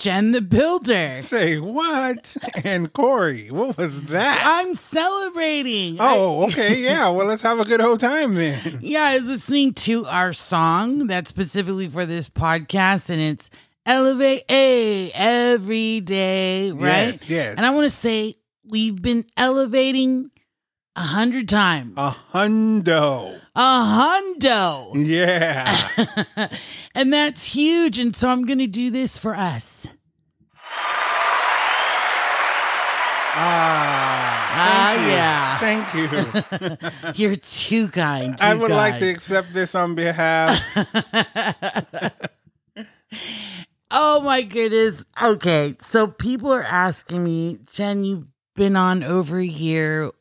Gen the Builder. Say what? And Corey, what was that? I'm celebrating. Oh, okay. Yeah. Well, let's have a good old time then. Yeah, I was listening to our song that's specifically for this podcast, and it's Elevate A every day, right? Yes, yes. And I want to say we've been elevating a hundred times. A hundo. A hundo. Yeah. and that's huge. And so I'm going to do this for us. Ah, thank you. yeah. Thank you. You're too kind. I too would like to accept this on behalf. Oh my goodness. Okay. So people are asking me, Jen, you've been on over a year.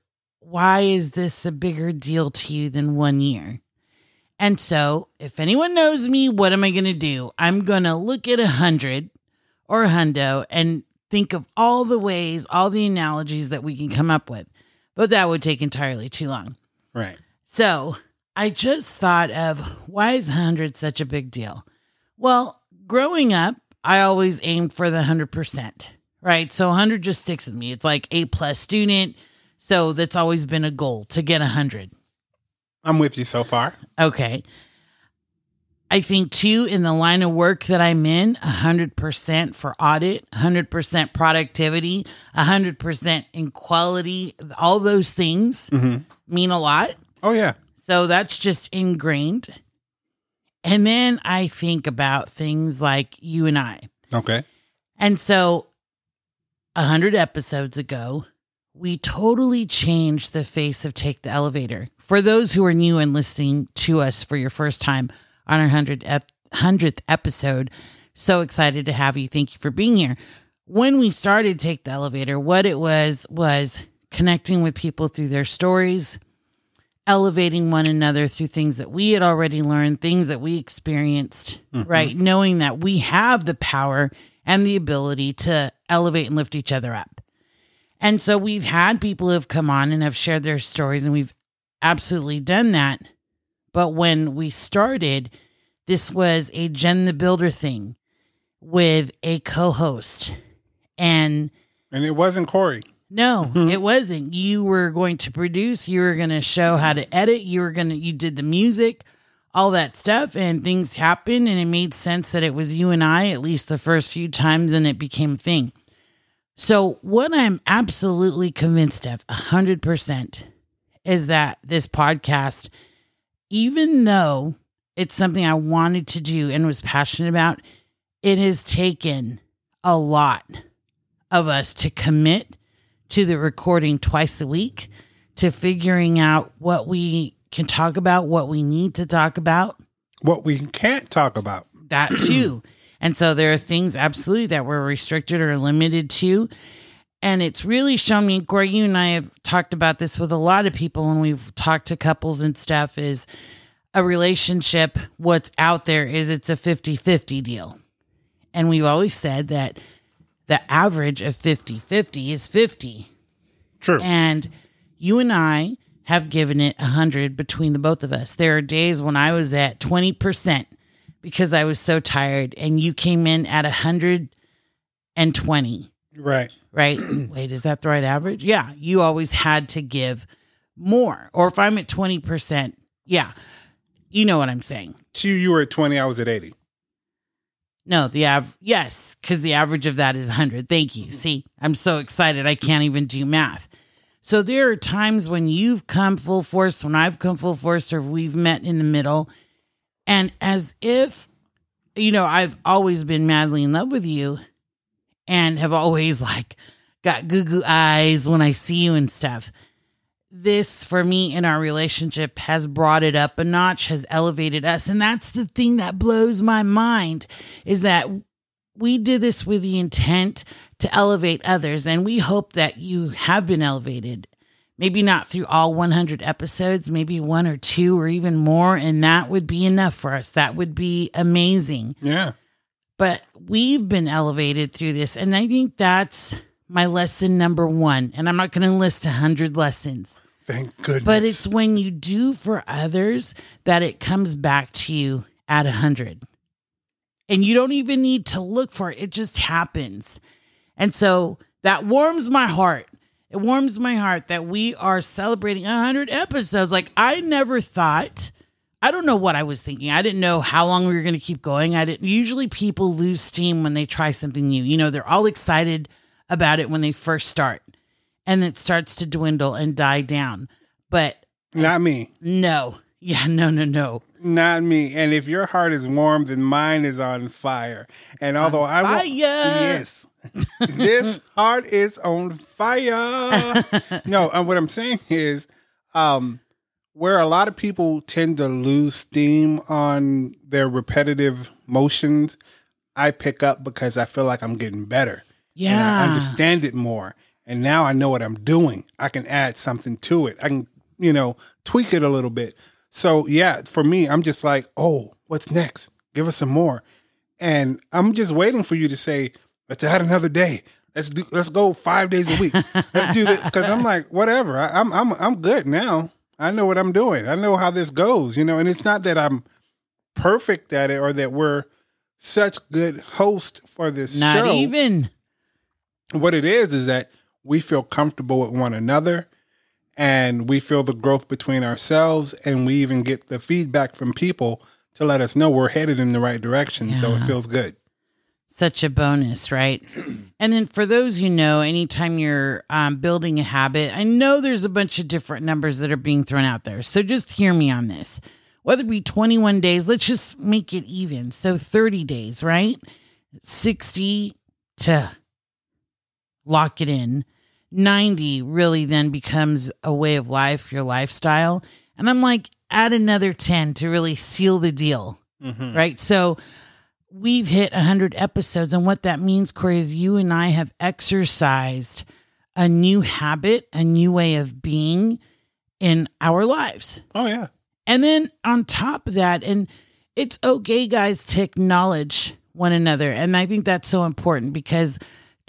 Why is this a bigger deal to you than one year? And so, if anyone knows me, what am I going to do? I'm going to look at a hundred or a hundo and think of all the ways, all the analogies that we can come up with. But that would take entirely too long. right. So I just thought of why is 100 such a big deal? Well, growing up, I always aimed for the 100%, right? So 100 just sticks with me. It's like A plus student. So that's always been a goal to get 100. I'm with you so far. Okay. I think too, in the line of work that I'm in, 100% for audit, 100% productivity, 100% in quality, all those things mm-hmm. mean a lot. Oh, yeah. So that's just ingrained. And then I think about things like you and I. Okay. And so a hundred episodes ago, we totally changed the face of Take the Elevator. For those who are new and listening to us for your first time on our 100 100th episode, so excited to have you. Thank you for being here. When we started Take the Elevator, what it was was connecting with people through their stories, elevating one another through things that we had already learned, things that we experienced, mm-hmm. right? Knowing that we have the power and the ability to elevate and lift each other up. And so we've had people who have come on and have shared their stories, and we've absolutely done that. But when we started, this was a Gen the Builder thing with a co host. And And it wasn't Corey. no, mm-hmm. it wasn't. You were going to produce, you were going to show how to edit, you were going to, you did the music, all that stuff, and things happened. And it made sense that it was you and I, at least the first few times, and it became a thing. So, what I'm absolutely convinced of, 100%, is that this podcast, even though it's something I wanted to do and was passionate about, it has taken a lot of us to commit to the recording twice a week, to figuring out what we can talk about, what we need to talk about, What we can't talk about. that too. and so there are things absolutely that we're restricted or limited to. And it's really shown me, Corey, you and I have talked about this with a lot of people when we've talked to couples and stuff is a relationship, what's out there is it's a 50 50 deal. And we've always said that the average of 50 50 is 50. True. And you and I have given it 100 between the both of us. There are days when I was at 20% because I was so tired, and you came in at 120, right. right? Wait, is that the right average? Yeah. You always had to give more. Or if I'm at 20%, yeah. You know what I'm saying. To you, you were at 20, I was at 80. No, the av yes, because the average of that is 100. Thank you. See, I'm so excited. I can't even do math. So there are times when you've come full force, when I've come full force, or we've met in the middle. And as if, you know, I've always been madly in love with you and have always like got goo goo eyes when I see you and stuff. This for me in our relationship has brought it up a notch, has elevated us. And that's the thing that blows my mind is that we did this with the intent to elevate others. And we hope that you have been elevated. Maybe not through all 100 episodes, maybe one or two or even more. And that would be enough for us. That would be amazing Yeah. but we've been elevated through this and i think that's my lesson number one and i'm not going to list a hundred lessons Thank goodness. but it's when you do for others that it comes back to you at a hundred and you don't even need to look for it. It just happens. And so that warms my heart. It warms my heart that we are celebrating 100 episodes. Like, I never thought, I don't know what I was thinking. I didn't know how long we were going to keep going. I didn't, usually people lose steam when they try something new. You know, they're all excited about it when they first start and it starts to dwindle and die down. But Not me. no, yeah, no, no, no. Not me. And if your heart is warm, then mine is on fire. And although I fire. won't, yes, this heart is on fire. no, and what I'm saying is, um, where a lot of people tend to lose steam on their repetitive motions, I pick up because I feel like I'm getting better. And Yeah. I understand it more. And now I know what I'm doing. I can add something to it. I can, you know, tweak it a little bit. So yeah, for me, I'm just like, oh, what's next? Give us some more. And I'm just waiting for you to say, let's add another day. Let's do let's go five days a week. Let's do this. Cause I'm like, whatever. I, I'm I'm I'm good now. I know what I'm doing. I know how this goes, you know, and it's not that I'm perfect at it or that we're such good hosts for this Not show even. what it is is that we feel comfortable with one another and we feel the growth between ourselves and we even get the feedback from people to let us know we're headed in the right direction so it feels good such a bonus, right? And then for those you know, anytime you're um, building a habit, I know there's a bunch of different numbers that are being thrown out there. So just hear me on this. Whether it be 21 days, let's just make it even. So 30 days, right? 60 to lock it in. 90 really then becomes a way of life, your lifestyle. And I'm like, add another 10 to really seal the deal right? So we've hit 100 episodes. And what that means, Corey, is you and I have exercised a new habit, a new way of being in our lives. oh yeah And then on top of that, and it's okay, guys, to acknowledge one another. And I think that's so important because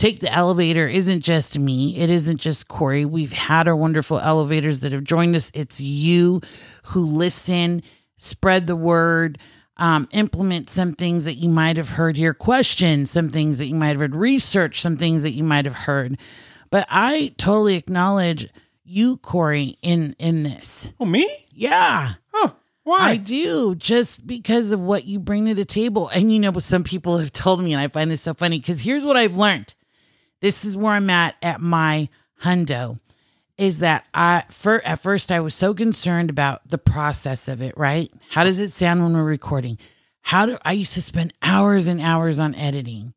Take the Elevator isn't just me, it isn't just Corey. We've had our wonderful elevators that have joined us. It's you who listen, spread the word. Um, implement some things that you might have heard here, question some things that you might have heard, research some things that you might have heard. But I totally acknowledge you, Corey, in in this. oh me Yeah. oh why? I do just because of what you bring to the table. And you know, some people have told me, and I find this so funny because here's what I've learned. This is where I'm at at my hundo is that I for at first I was so concerned about the process of it, right? How does it sound when we're recording? How do I used to spend hours and hours on editing?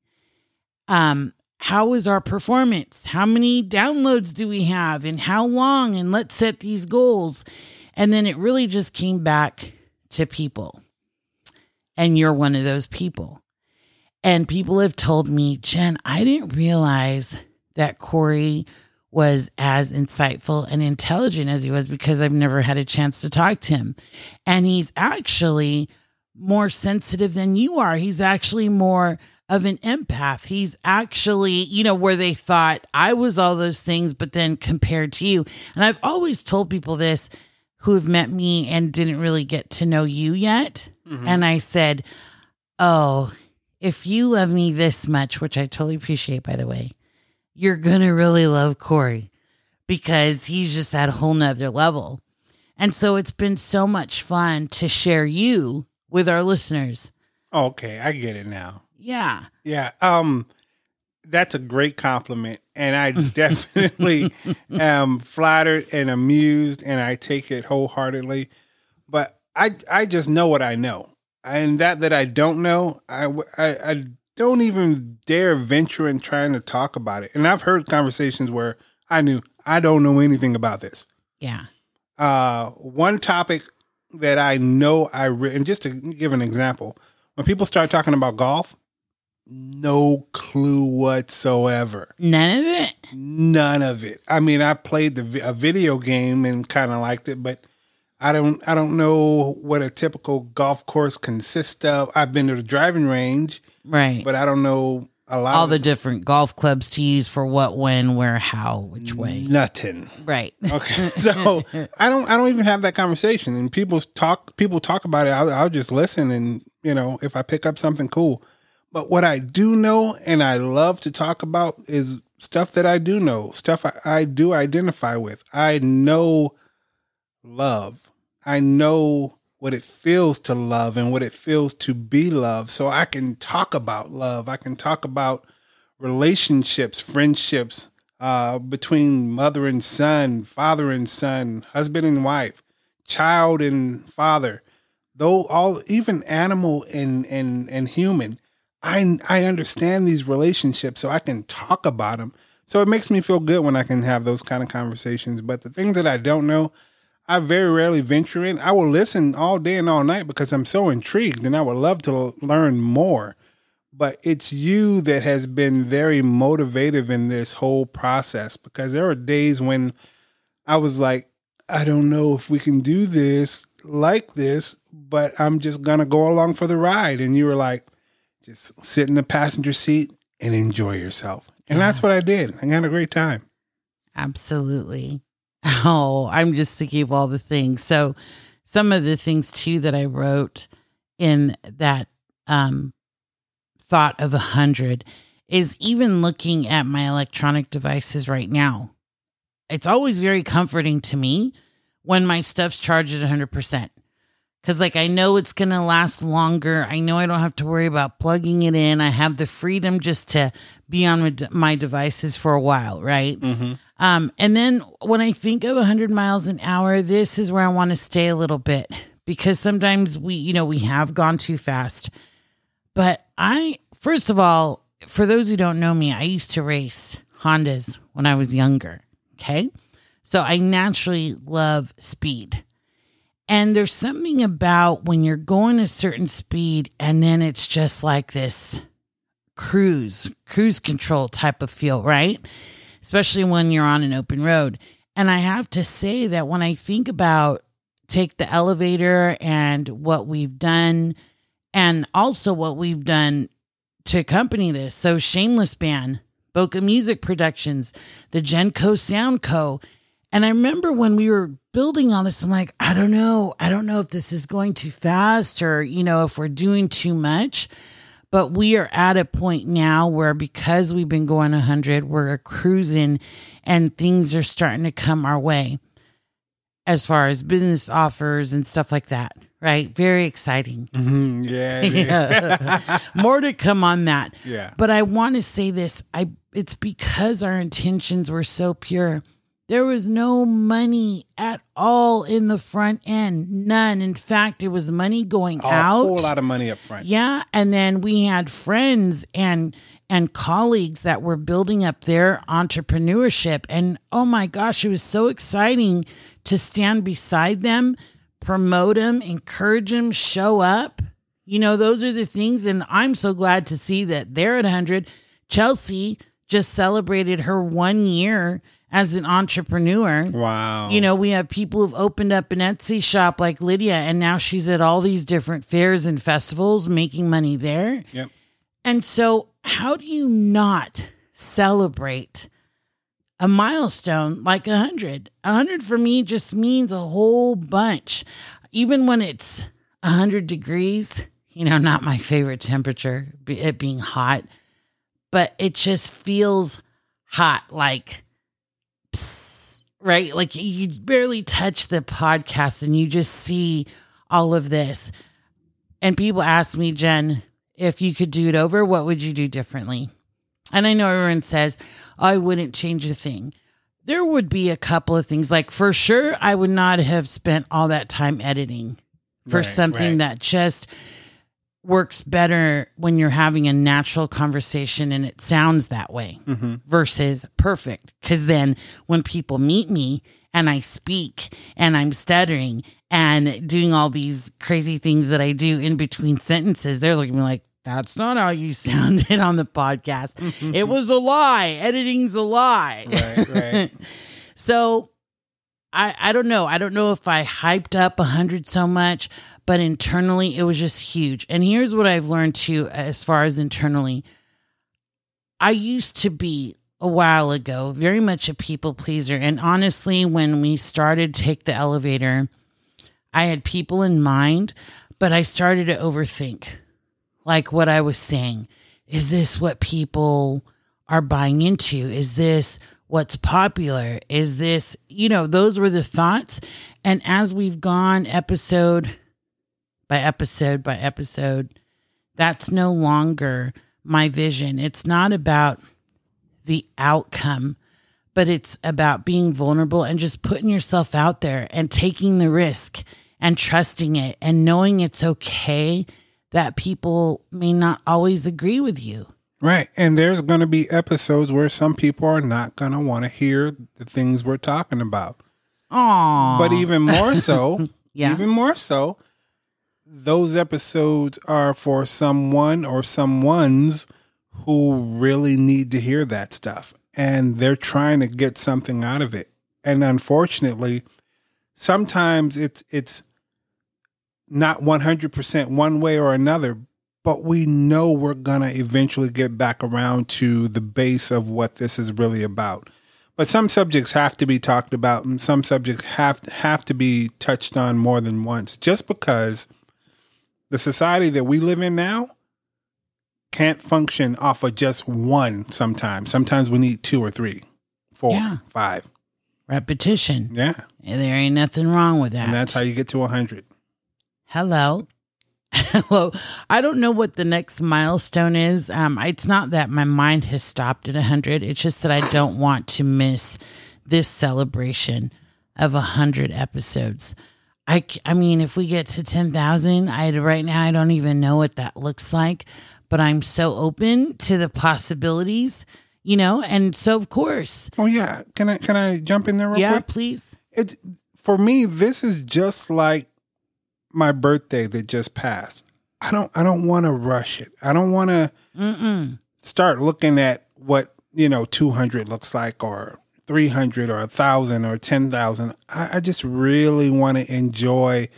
Um, how is our performance? How many downloads do we have and how long? And let's set these goals. And then it really just came back to people. And you're one of those people. And people have told me, Jen, I didn't realize that Corey was as insightful and intelligent as he was because I've never had a chance to talk to him. And he's actually more sensitive than you are. He's actually more of an empath. He's actually, you know, where they thought I was all those things, but then compared to you. And I've always told people this who have met me and didn't really get to know you yet. Mm-hmm. And I said, Oh, if you love me this much, which I totally appreciate, by the way, you're going to really love Corey because he's just at a whole nother level. And so it's been so much fun to share you with our listeners. okay i get it now Yeah. Yeah, um that's a great compliment and I definitely am flattered and amused and I take it wholeheartedly. But I I just know what I know. And that that I don't know, I I, I don't even dare venture in trying to talk about it. And I've heard conversations where I knew I don't know anything about this. Yeah. Uh, one topic that I know I re- and just to give an example, when people start talking about golf, no clue whatsoever. None of it. None of it. I mean, I played the a video game and kind of liked it, but I don't I don't know what a typical golf course consists of. I've been to the driving range, Right. but I don't know a lot All the different golf clubs to use for what, when, where, how, which way. nothing. Right. Okay, so I don't I don't even have that conversation, and people talk people talk about it. I'll, I'll just listen, and you know, if I pick up something cool. But what I do know and I love to talk about is stuff that I do know, stuff I, I do identify with. I know love. I know what it feels to love and what it feels to be loved. So I can talk about love. I can talk about relationships, friendships uh, between mother and son, father and son, husband and wife, child and father. Though all even animal and and and human, I I understand these relationships, so I can talk about them. So it makes me feel good when I can have those kind of conversations. But the things that I don't know, I very rarely venture in. I will listen all day and all night because I'm so intrigued and I would love to learn more. But it's you that has been very motivative in this whole process because there are days when I was like, I don't know if we can do this like this, but I'm just going to go along for the ride. And you were like, just sit in the passenger seat and enjoy yourself. And yeah. that's what I did. I had a great time. Absolutely. Oh, I'm just thinking of all the things. So, some of the things too that I wrote in that um, thought of a hundred is even looking at my electronic devices right now. It's always very comforting to me when my stuff's charged at 100%. Cause like I know it's gonna last longer. I know I don't have to worry about plugging it in. I have the freedom just to be on my devices for a while, right? Mm-hmm. Um, and then when I think of 100 miles an hour, this is where I want to stay a little bit because sometimes we, you know, we have gone too fast. But I, first of all, for those who don't know me, I used to race Hondas when I was younger. Okay. So I naturally love speed. And there's something about when you're going a certain speed and then it's just like this cruise, cruise control type of feel, right? Especially when you're on an open road. And I have to say that when I think about take the elevator and what we've done, and also what we've done to accompany this. So, Shameless Band, Boca Music Productions, the Genco Sound Co. And I remember when we were building on this, I'm like, I don't know. I don't know if this is going too fast or, you know, if we're doing too much. But we are at a point now where because we've been going 100, we're cruising and things are starting to come our way as far as business offers and stuff like that. Right. Very exciting. Mm-hmm. Yeah. yeah. More to come on that. Yeah. But I want to say this. I it's because our intentions were so pure there was no money at all in the front end. None. In fact, it was money going a out. A whole lot of money up front. Yeah. And then we had friends and and colleagues that were building up their entrepreneurship. And oh my gosh, it was so exciting to stand beside them, promote them, encourage them, show up. You know, those are the things. And I'm so glad to see that they're at 100. Chelsea just celebrated her one year as an entrepreneur. Wow. You know, we have people who've opened up an Etsy shop like Lydia, and now she's at all these different fairs and festivals making money there. Yep. And so, how do you not celebrate a milestone like a 100? A 100 for me just means a whole bunch. Even when it's a 100 degrees, you know, not my favorite temperature, it being hot, but it just feels hot. Like, right? Like you barely touch the podcast and you just see all of this. And people ask me, Jen, if you could do it over, what would you do differently? And I know everyone says, oh, I wouldn't change a thing. There would be a couple of things. Like, for sure, I would not have spent all that time editing for right, something right. that just works better when you're having a natural conversation and it sounds that way mm-hmm. versus perfect. Because then when people meet me and I speak and I'm stuttering and doing all these crazy things that I do in between sentences, they're looking at me like, that's not how you sounded on the podcast. it was a lie. Editing's a lie. Right, right. so I, I don't know. I don't know if I hyped up a hundred so much, but internally it was just huge. And here's what I've learned too, as far as internally. I used to be a while ago very much a people pleaser. And honestly, when we started Take the Elevator, I had people in mind, But I started to overthink like what I was saying. Is this what people are buying into? Is this what's popular? Is this, you know, those were the thoughts. And as we've gone episode by episode by episode, that's no longer my vision. It's not about the outcome, but it's about being vulnerable and just putting yourself out there and taking the risk and trusting it and knowing it's okay that people may not always agree with you. Right. And there's going to be episodes where some people are not going to want to hear the things we're talking about. Aww. But even more so, Yeah. even more so, those episodes are for someone or someone's who really need to hear that stuff. And they're trying to get something out of it. And unfortunately, sometimes it's it's not 100% one way or another, but we know we're going to eventually get back around to the base of what this is really about. But some subjects have to be talked about and some subjects have have to be touched on more than once just because the society that we live in now can't function off of just one sometimes. Sometimes we need two or three, four, Yeah. five. Repetition. Yeah. And there ain't nothing wrong with that. And that's how you get to 100. Hello. Hello. I don't know what the next milestone is. Um, it's not that my mind has stopped at 100. It's just that I don't want to miss this celebration of 100 episodes. I, I mean, if we get to 10,000, I right now I don't even know what that looks like, but I'm so open to the possibilities, you know? And so of course, Oh yeah. Can I can I jump in there real yeah, quick? please. It's for me, this is just like my birthday that just passed. I don't I don't want to rush it. I don't want to start looking at what, you know, 200 looks like or 300 or a 1,000 or 10,000. I, I just really want to enjoy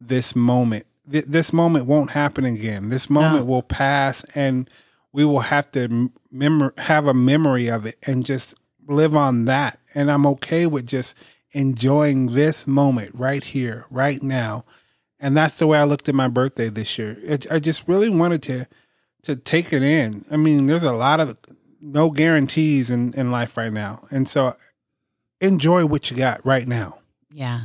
this moment. Th- this moment won't happen again. This moment will pass and we will have to m- memor- have a memory of it and just live on that. And I'm okay with just enjoying this moment right here, right now. And that's the way I looked at my birthday this year. It, I just really wanted to to take it in. I mean, there's a lot of no guarantees in, in life right now. And so enjoy what you got right now. Yeah,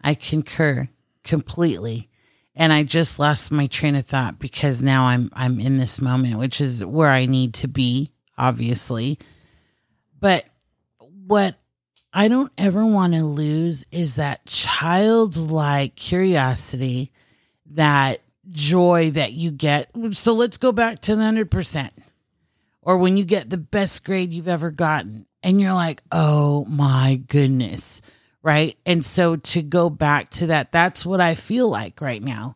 I concur completely. And I just lost my train of thought because now I'm I'm in this moment, which is where I need to be, obviously. But what I don't ever want to lose is that childlike curiosity, that joy that you get. So let's go back to the hundred percent. Or when you get the best grade you've ever gotten, and you're like, oh my goodness right? And so to go back to that, that's what I feel like right now.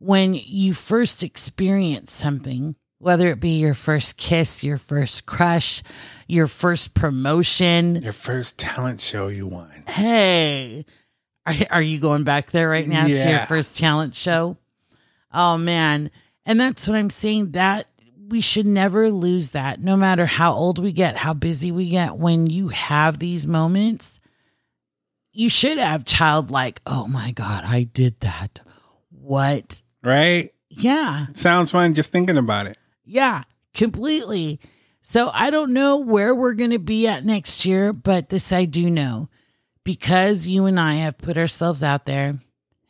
When you first experience something, whether it be your first kiss, your first crush, your first promotion, Your first talent show you won. hey, are, are you going back there right now to your first talent show? Oh man. And that's what I'm saying that we should never lose that no matter how old we get, how busy we get when you have these moments you should have childlike, oh my god, I did that. What? Right? Yeah. Sounds fun just thinking about it. Yeah, completely. So I don't know where we're going to be at next year, but this I do know because you and I have put ourselves out there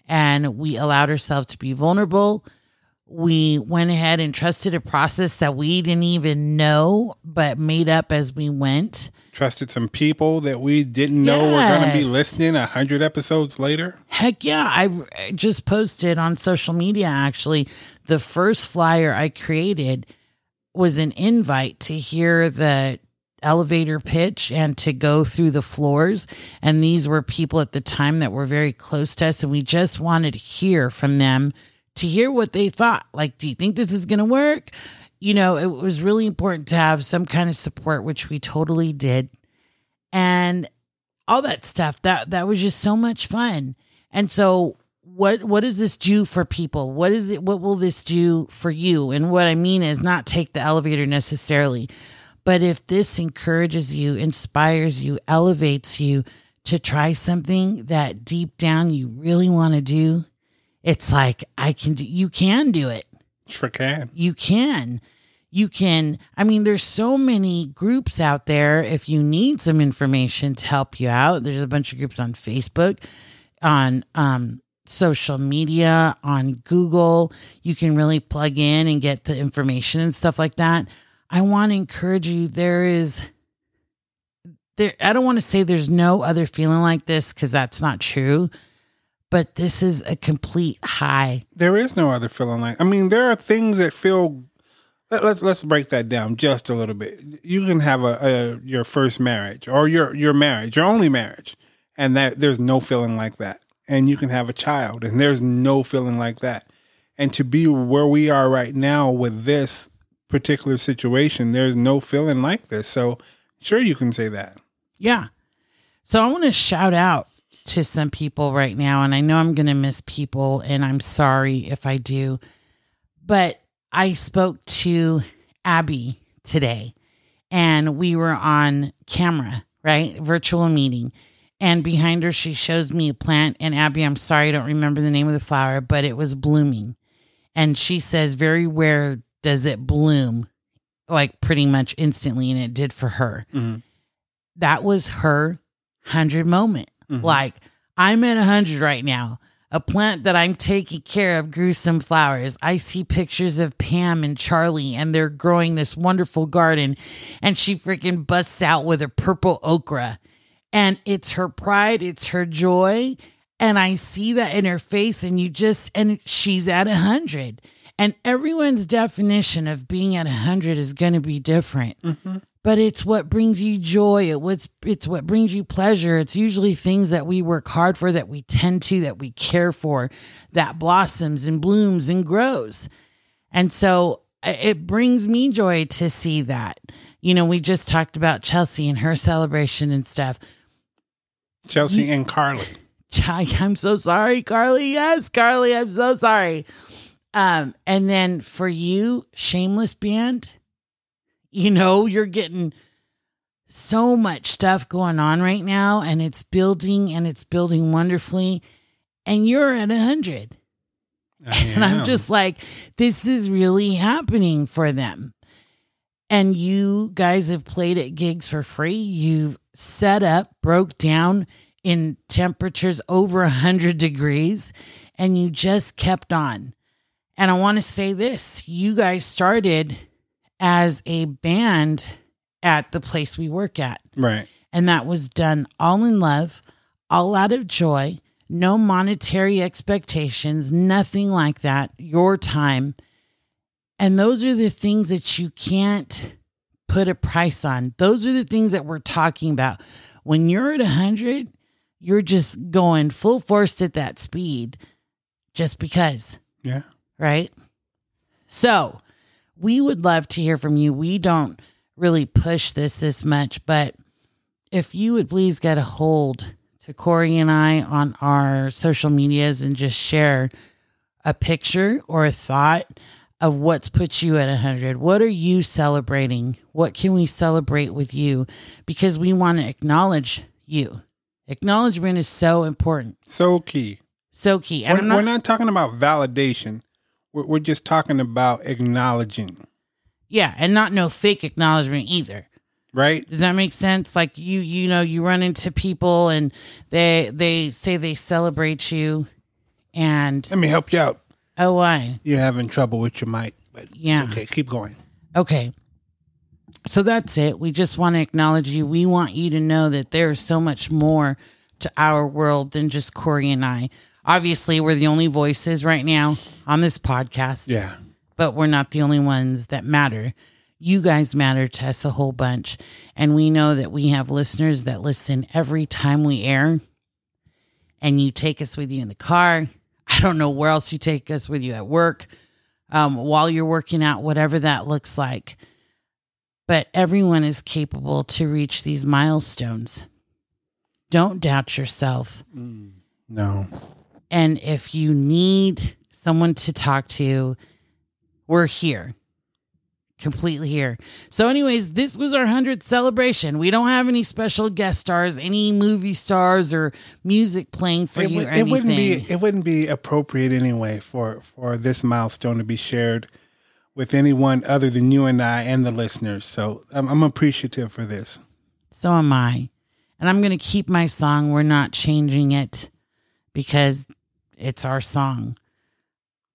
and we allowed ourselves to be vulnerable. We went ahead and trusted a process that we didn't even know, but made up as we went. Trusted some people that we didn't know were going to be listening a hundred episodes later. Heck yeah. I I just posted on social media actually. The first flyer I created was an invite to hear the elevator pitch and to go through the floors. And these were people at the time that were very close to us. And we just wanted to hear from them to hear what they thought. Like, do you think this is going to work? You know, it was really important to have some kind of support, which we totally did. And all that stuff that that was just so much fun and so what what does this do for people what is it what will this do for you and what i mean is not take the elevator necessarily but if this encourages you inspires you elevates you to try something that deep down you really want to do it's like I can do you can do it. Sure can. You can. You can I mean there's so many groups out there if you need some information to help you out. There's a bunch of groups on Facebook, on um social media, on Google. You can really plug in and get the information and stuff like that. I want to encourage you there is there I don't want to say there's no other feeling like this cuz that's not true, but this is a complete high. There is no other feeling like. I mean, there are things that feel. Let, let's let's break that down just a little bit. You can have a, a your first marriage or your your marriage, your only marriage, and that there's no feeling like that. And you can have a child, and there's no feeling like that. And to be where we are right now with this particular situation, there's no feeling like this. So sure, you can say that. Yeah. So I want to shout out to some people right now, and I know I'm going to miss people, and I'm sorry if I do. But I spoke to Abby today, and we were on camera, right? Virtual meeting. And behind her, she shows me a plant. And Abby, I'm sorry, I don't remember the name of the flower, but it was blooming. And she says, very rare does it bloom, like pretty much instantly. And it did for her. Mhm. That was her 100 moment. Mhm. Like, I'm at 100 right now. A plant that I'm taking care of grew some flowers. I see pictures of Pam and Charlie, and they're growing this wonderful garden. And she freaking busts out with her purple okra. And it's her pride, it's her joy. And I see that in her face, and you just, and she's at 100. And everyone's definition of being at 100 is going to be different but it's what brings you joy. It what's it's what brings you pleasure. It's usually things that we work hard for, that we tend to, that we care for, that blossoms and blooms and grows. And so it brings me joy to see that. You know, we just talked about Chelsea and her celebration and stuff. Chelsea and Carly. I'm so sorry, Carly. Yes, Carly, I'm so sorry. Um, and then for you, Shameless Band, you know, you're getting so much stuff going on right now, and it's building and it's building wonderfully, and you're at a hundred. I And I'm just like, this is really happening for them. And you guys have played at gigs for free. You've set up, broke down in temperatures over 100 degrees, and you just kept on. And I want to say this you guys started as a band at the place we work at. right. And that was done all in love, all out of joy, no monetary expectations, nothing like that. Your time. And those are the things that you can't put a price on. Those are the things that we're talking about. When you're at 100, you're just going full force at that speed just because Yeah. right? So, we would love to hear from you. We don't really push this this much, but if you would please get a hold to Corey and I on our social medias and just share a picture or a thought of what's put you at 100. What are you celebrating? What can we celebrate with you? Because we want to acknowledge you. Acknowledgement is so important, So key. so key. And We're, not- we're not talking about validation. We're, just talking about acknowledging, yeah, and not no fake acknowledgement either. right? Does that make sense? Like you, you know, you run into people and they they say they celebrate you, and Let me help you out. oh, why? You're having trouble with your mic, but Yeah. it's okay. Keep going. Okay. So that's it. We just want to acknowledge you. We want you to know that there's so much more to our world than just Corey and I. Obviously, we're the only voices right now on this podcast. Yeah. but we're not the only ones that matter. You guys matter to us a whole bunch. And we know that we have listeners that listen every time we air. And you take us with you in the car. I don't know where else you take us with you at work, um, while you're working out, whatever that looks like. But everyone is capable to reach these milestones. Don't doubt yourself. No. And if you need someone to talk to, we're here. completely here. So, anyways, this was our 100th celebration. We don't have any special guest stars, any movie stars, or music playing for it, you. it wouldn't be it wouldn't be appropriate anyway for for this milestone to be shared with anyone other than you and I and the listeners. So I'm, I'm appreciative for this. So am I. And I'm going to keep my song. We're not changing it because it's our song.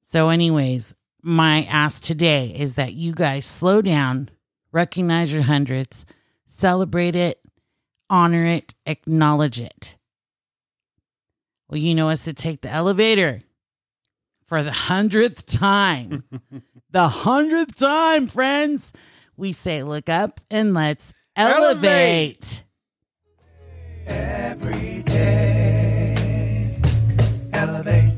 So, anyways, my ask today is that you guys slow down, recognize your hundreds, celebrate it, honor it, acknowledge it. Well, you know us to take the elevator for the hundredth time. the hundredth time, friends. We say, look up and let's elevate. Elevate. Every day, elevate.